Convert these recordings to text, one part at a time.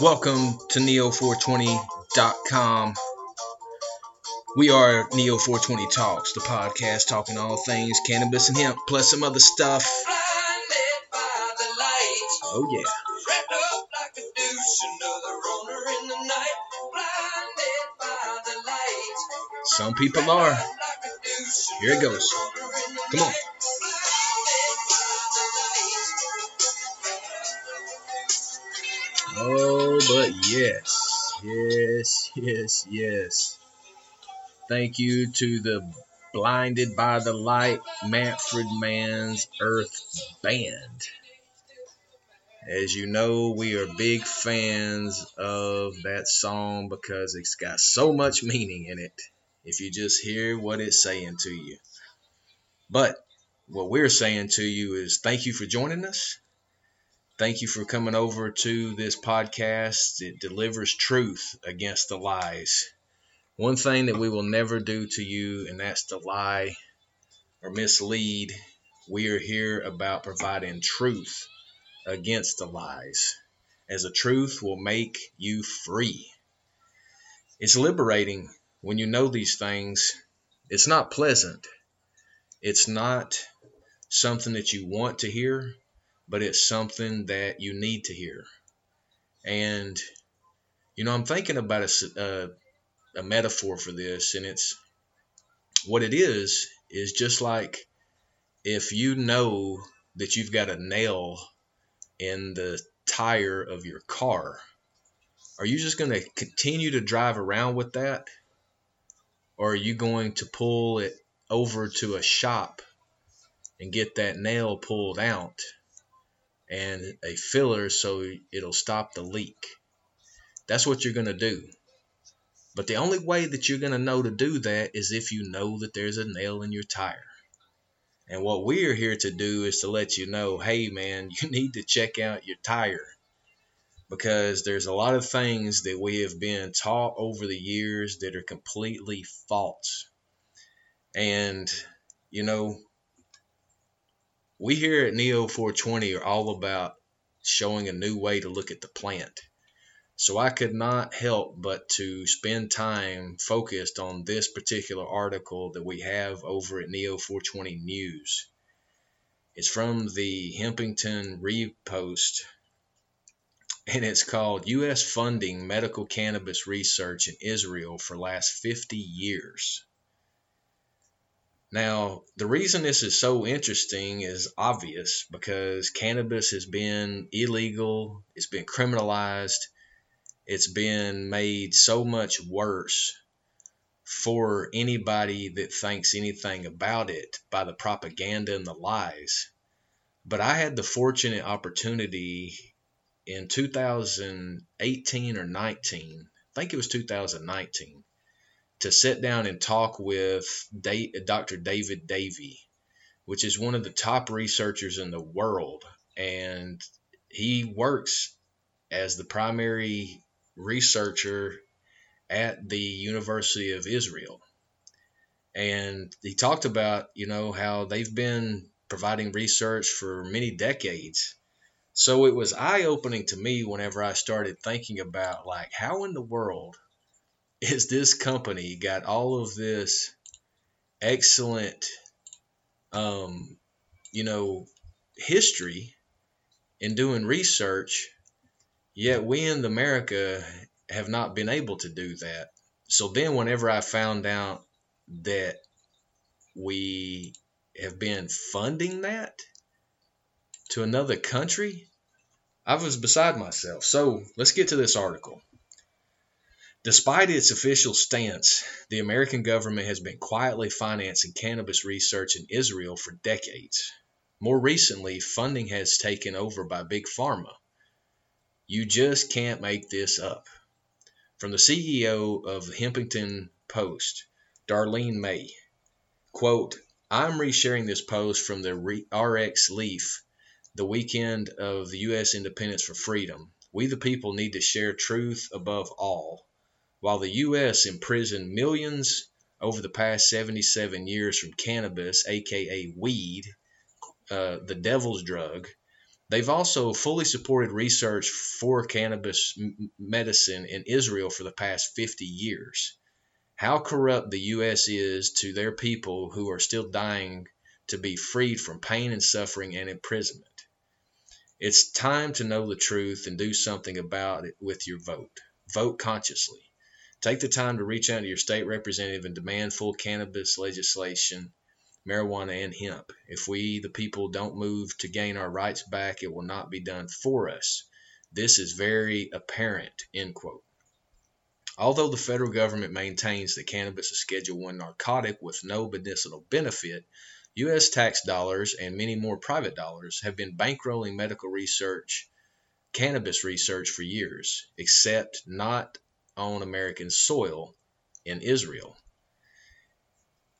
Welcome to Neo420.com. We are Neo420 Talks, the podcast talking all things cannabis and hemp, plus some other stuff. Oh, yeah. Some people are. Here it goes. Come on. Oh, but yes, yes, yes, yes. Thank you to the Blinded by the Light Manfred Mann's Earth Band. As you know, we are big fans of that song because it's got so much meaning in it if you just hear what it's saying to you. But what we're saying to you is thank you for joining us. Thank you for coming over to this podcast. It delivers truth against the lies. One thing that we will never do to you, and that's to lie or mislead. We are here about providing truth against the lies, as the truth will make you free. It's liberating when you know these things. It's not pleasant, it's not something that you want to hear but it's something that you need to hear. And, you know, I'm thinking about a, a, uh, a metaphor for this, and it's what it is, is just like if you know that you've got a nail in the tire of your car, are you just going to continue to drive around with that? Or are you going to pull it over to a shop and get that nail pulled out and a filler so it'll stop the leak. That's what you're going to do. But the only way that you're going to know to do that is if you know that there's a nail in your tire. And what we're here to do is to let you know hey, man, you need to check out your tire. Because there's a lot of things that we have been taught over the years that are completely false. And, you know, we here at Neo 420 are all about showing a new way to look at the plant. So I could not help but to spend time focused on this particular article that we have over at Neo 420 News. It's from the Hempington Repost and it's called U.S. Funding Medical Cannabis Research in Israel for Last 50 Years. Now, the reason this is so interesting is obvious because cannabis has been illegal, it's been criminalized, it's been made so much worse for anybody that thinks anything about it by the propaganda and the lies. But I had the fortunate opportunity in 2018 or 19, I think it was 2019, to sit down and talk with Dr. David Davy, which is one of the top researchers in the world. And he works as the primary researcher at the University of Israel. And he talked about, you know, how they've been providing research for many decades. So it was eye opening to me whenever I started thinking about, like, how in the world is this company got all of this excellent um, you know history in doing research yet we in america have not been able to do that. So then whenever i found out that we have been funding that to another country i was beside myself. So let's get to this article Despite its official stance, the American government has been quietly financing cannabis research in Israel for decades. More recently, funding has taken over by Big Pharma. You just can't make this up. From the CEO of the Hempington Post, Darlene May, quote, I'm resharing this post from the RX Leaf, the weekend of the U.S. Independence for Freedom. We the people need to share truth above all. While the U.S. imprisoned millions over the past 77 years from cannabis, aka weed, uh, the devil's drug, They've also fully supported research for cannabis m- medicine in Israel for the past 50 years. How corrupt the U.S. is to their people who are still dying to be freed from pain and suffering and imprisonment. It's time to know the truth and do something about it with your vote. Vote consciously. Take the time to reach out to your state representative and demand full cannabis legislation marijuana, and hemp. If we, the people, don't move to gain our rights back, it will not be done for us. This is very apparent. End quote. Although the federal government maintains that cannabis is Schedule One narcotic with no medicinal benefit, U.S. tax dollars and many more private dollars have been bankrolling medical research, cannabis research for years, except not on American soil in Israel.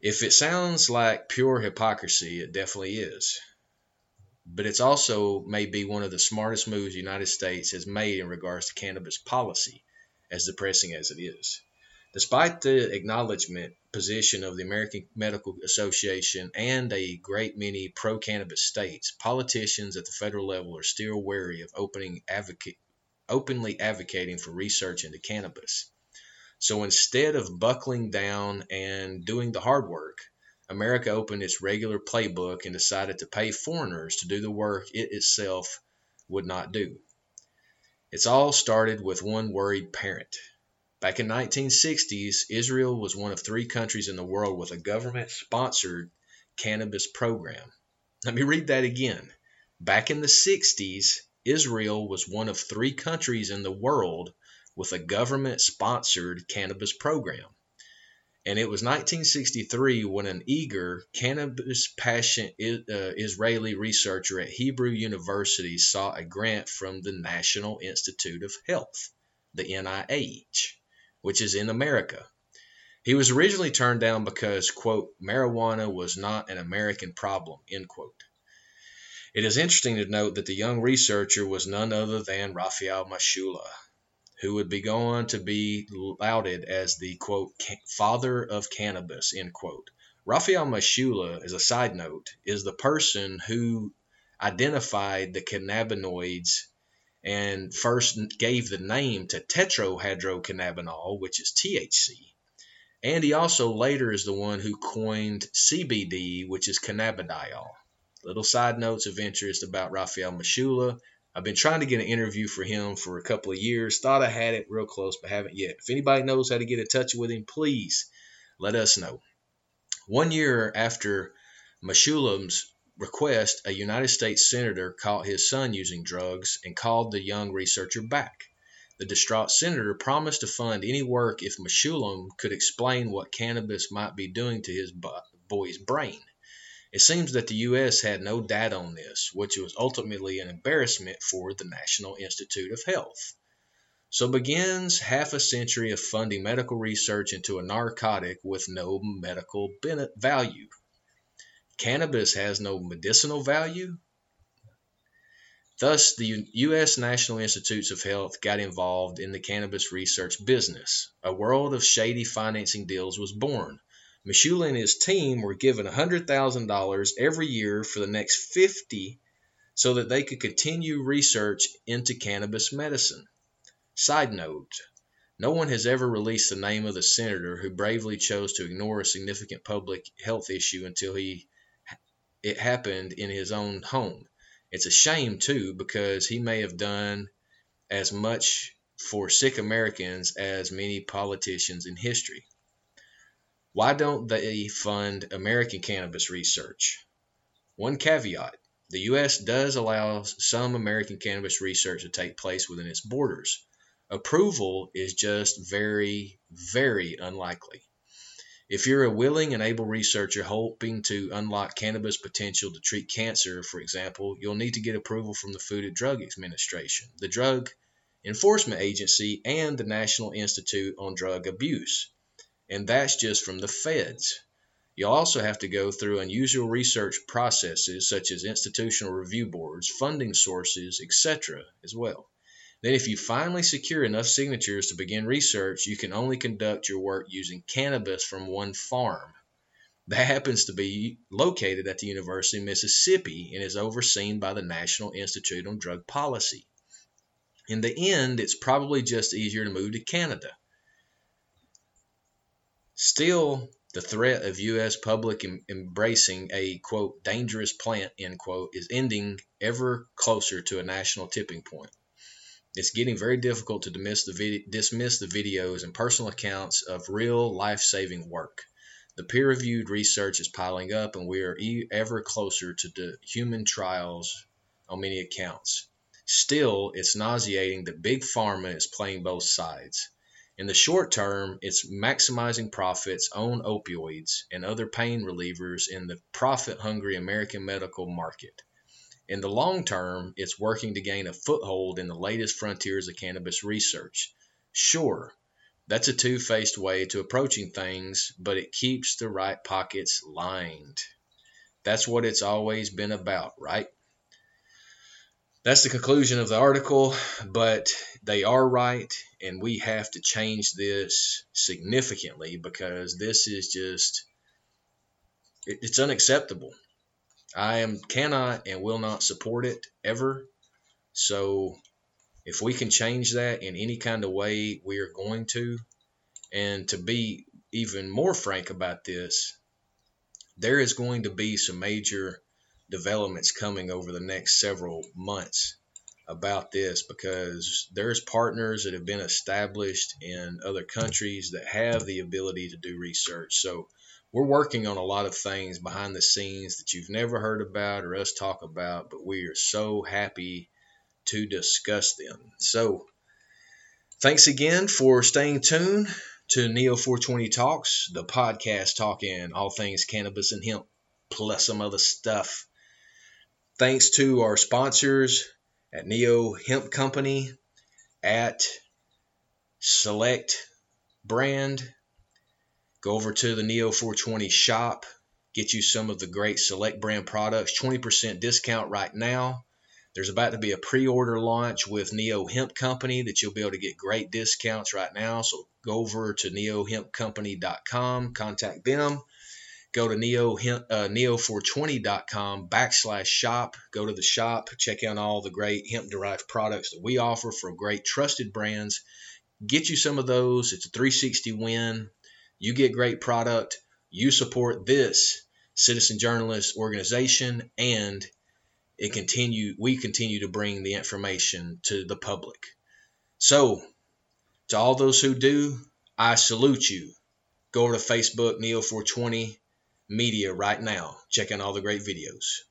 If it sounds like pure hypocrisy, it definitely is. But it's also may be one of the smartest moves the United States has made in regards to cannabis policy, as depressing as it is. Despite the acknowledgement position of the American Medical Association and a great many pro cannabis states, politicians at the federal level are still wary of opening advocate, openly advocating for research into cannabis. So instead of buckling down and doing the hard work, America opened its regular playbook and decided to pay foreigners to do the work it itself would not do. It's all started with one worried parent. Back in 1960s, Israel was one of three countries in the world with a government sponsored cannabis program. Let me read that again. Back in the 60s, Israel was one of three countries in the world with a government sponsored cannabis program. And it was 1963 when an eager, cannabis passionate uh, Israeli researcher at Hebrew University sought a grant from the National Institute of Health, the NIH, which is in America. He was originally turned down because, quote, marijuana was not an American problem, end quote. It is interesting to note that the young researcher was none other than Raphael Mechoulam, who would be going to be lauded as the quote father of cannabis end quote. Raphael Mechoulam, as a side note, is the person who identified the cannabinoids and first gave the name to tetrahydrocannabinol, which is THC. And he also later is the one who coined CBD, which is cannabidiol. Little side notes of interest about Raphael Mechoulam. I've been trying to get an interview for him for a couple of years. Thought I had it real close, but haven't yet. If anybody knows how to get in touch with him, please let us know. One year after Mechoulam's request, a United States senator caught his son using drugs and called the young researcher back. The distraught senator promised to fund any work if Mechoulam could explain what cannabis might be doing to his boy's brain. It seems that the U.S. had no data on this, which was ultimately an embarrassment for the National Institute of Health. So begins half a century of funding medical research into a narcotic with no medical value. Cannabis has no medicinal value. Thus, the U.S. National Institutes of Health got involved in the cannabis research business. A world of shady financing deals was born. Mechoulam and his team were given $100,000 every year for the next 50 so that they could continue research into cannabis medicine. Side note no one has ever released the name of the senator who bravely chose to ignore a significant public health issue until he it happened in his own home. It's a shame too because he may have done as much for sick Americans as many politicians in history. Why don't they fund American cannabis research? One caveat the U.S. does allow some American cannabis research to take place within its borders. Approval is just very, very unlikely. If you're a willing and able researcher hoping to unlock cannabis potential to treat cancer, for example, you'll need to get approval from the Food and Drug Administration, the Drug Enforcement Agency, and the National Institute on Drug Abuse and that's just from the feds. You'll also have to go through unusual research processes such as institutional review boards, funding sources, etc. as well. Then, if you finally secure enough signatures to begin research, you can only conduct your work using cannabis from one farm. that happens to be located at the University of Mississippi and is overseen by the National Institute on Drug Policy. In the end, it's probably just easier to move to Canada. Still, the threat of U.S. public em- embracing a quote dangerous plant end quote is ending ever closer to a national tipping point. It's getting very difficult to dismiss the, vid- dismiss the videos and personal accounts of real life saving work. The peer reviewed research is piling up, and we are ever closer to the human trials on many accounts. Still, it's nauseating that Big Pharma is playing both sides. In the short term, it's maximizing profits on opioids and other pain relievers in the profit hungry American medical market. In the long term, it's working to gain a foothold in the latest frontiers of cannabis research. Sure, that's a two faced way to approaching things, but it keeps the right pockets lined. That's what it's always been about, right? That's the conclusion of the article, but they are right, and we have to change this significantly because this is just it's unacceptable. I am cannot and will not support it ever. So if we can change that in any kind of way, we are going to. And to be even more frank about this, there is going to be some major developments coming over the next several months about this because there's partners that have been established in other countries that have the ability to do research. So we're working on a lot of things behind the scenes that you've never heard about or us talk about, but we are so happy to discuss them. So, thanks again for staying tuned to Neo 420 Talks, the podcast talking all things cannabis and hemp, plus some other stuff. Thanks to our sponsors at Neo Hemp Company, at Select Brand. Go over to the Neo 420 shop, get you some of the great Select Brand products, 20% discount right now. There's about to be a pre-order launch with Neo Hemp Company that you'll be able to get great discounts right now. So go over to neohempcompany.com, contact them. Go to neo uh, neo420.com backslash shop. Go to the shop, check out all the great hemp derived products that we offer from great trusted brands. Get you some of those. It's a 360 win. You get great product. You support this citizen journalist organization and it continue we continue to bring the information to the public. So, to all those who do, I salute you. Go over to Facebook Neo 420 Media right now. Check out all the great videos.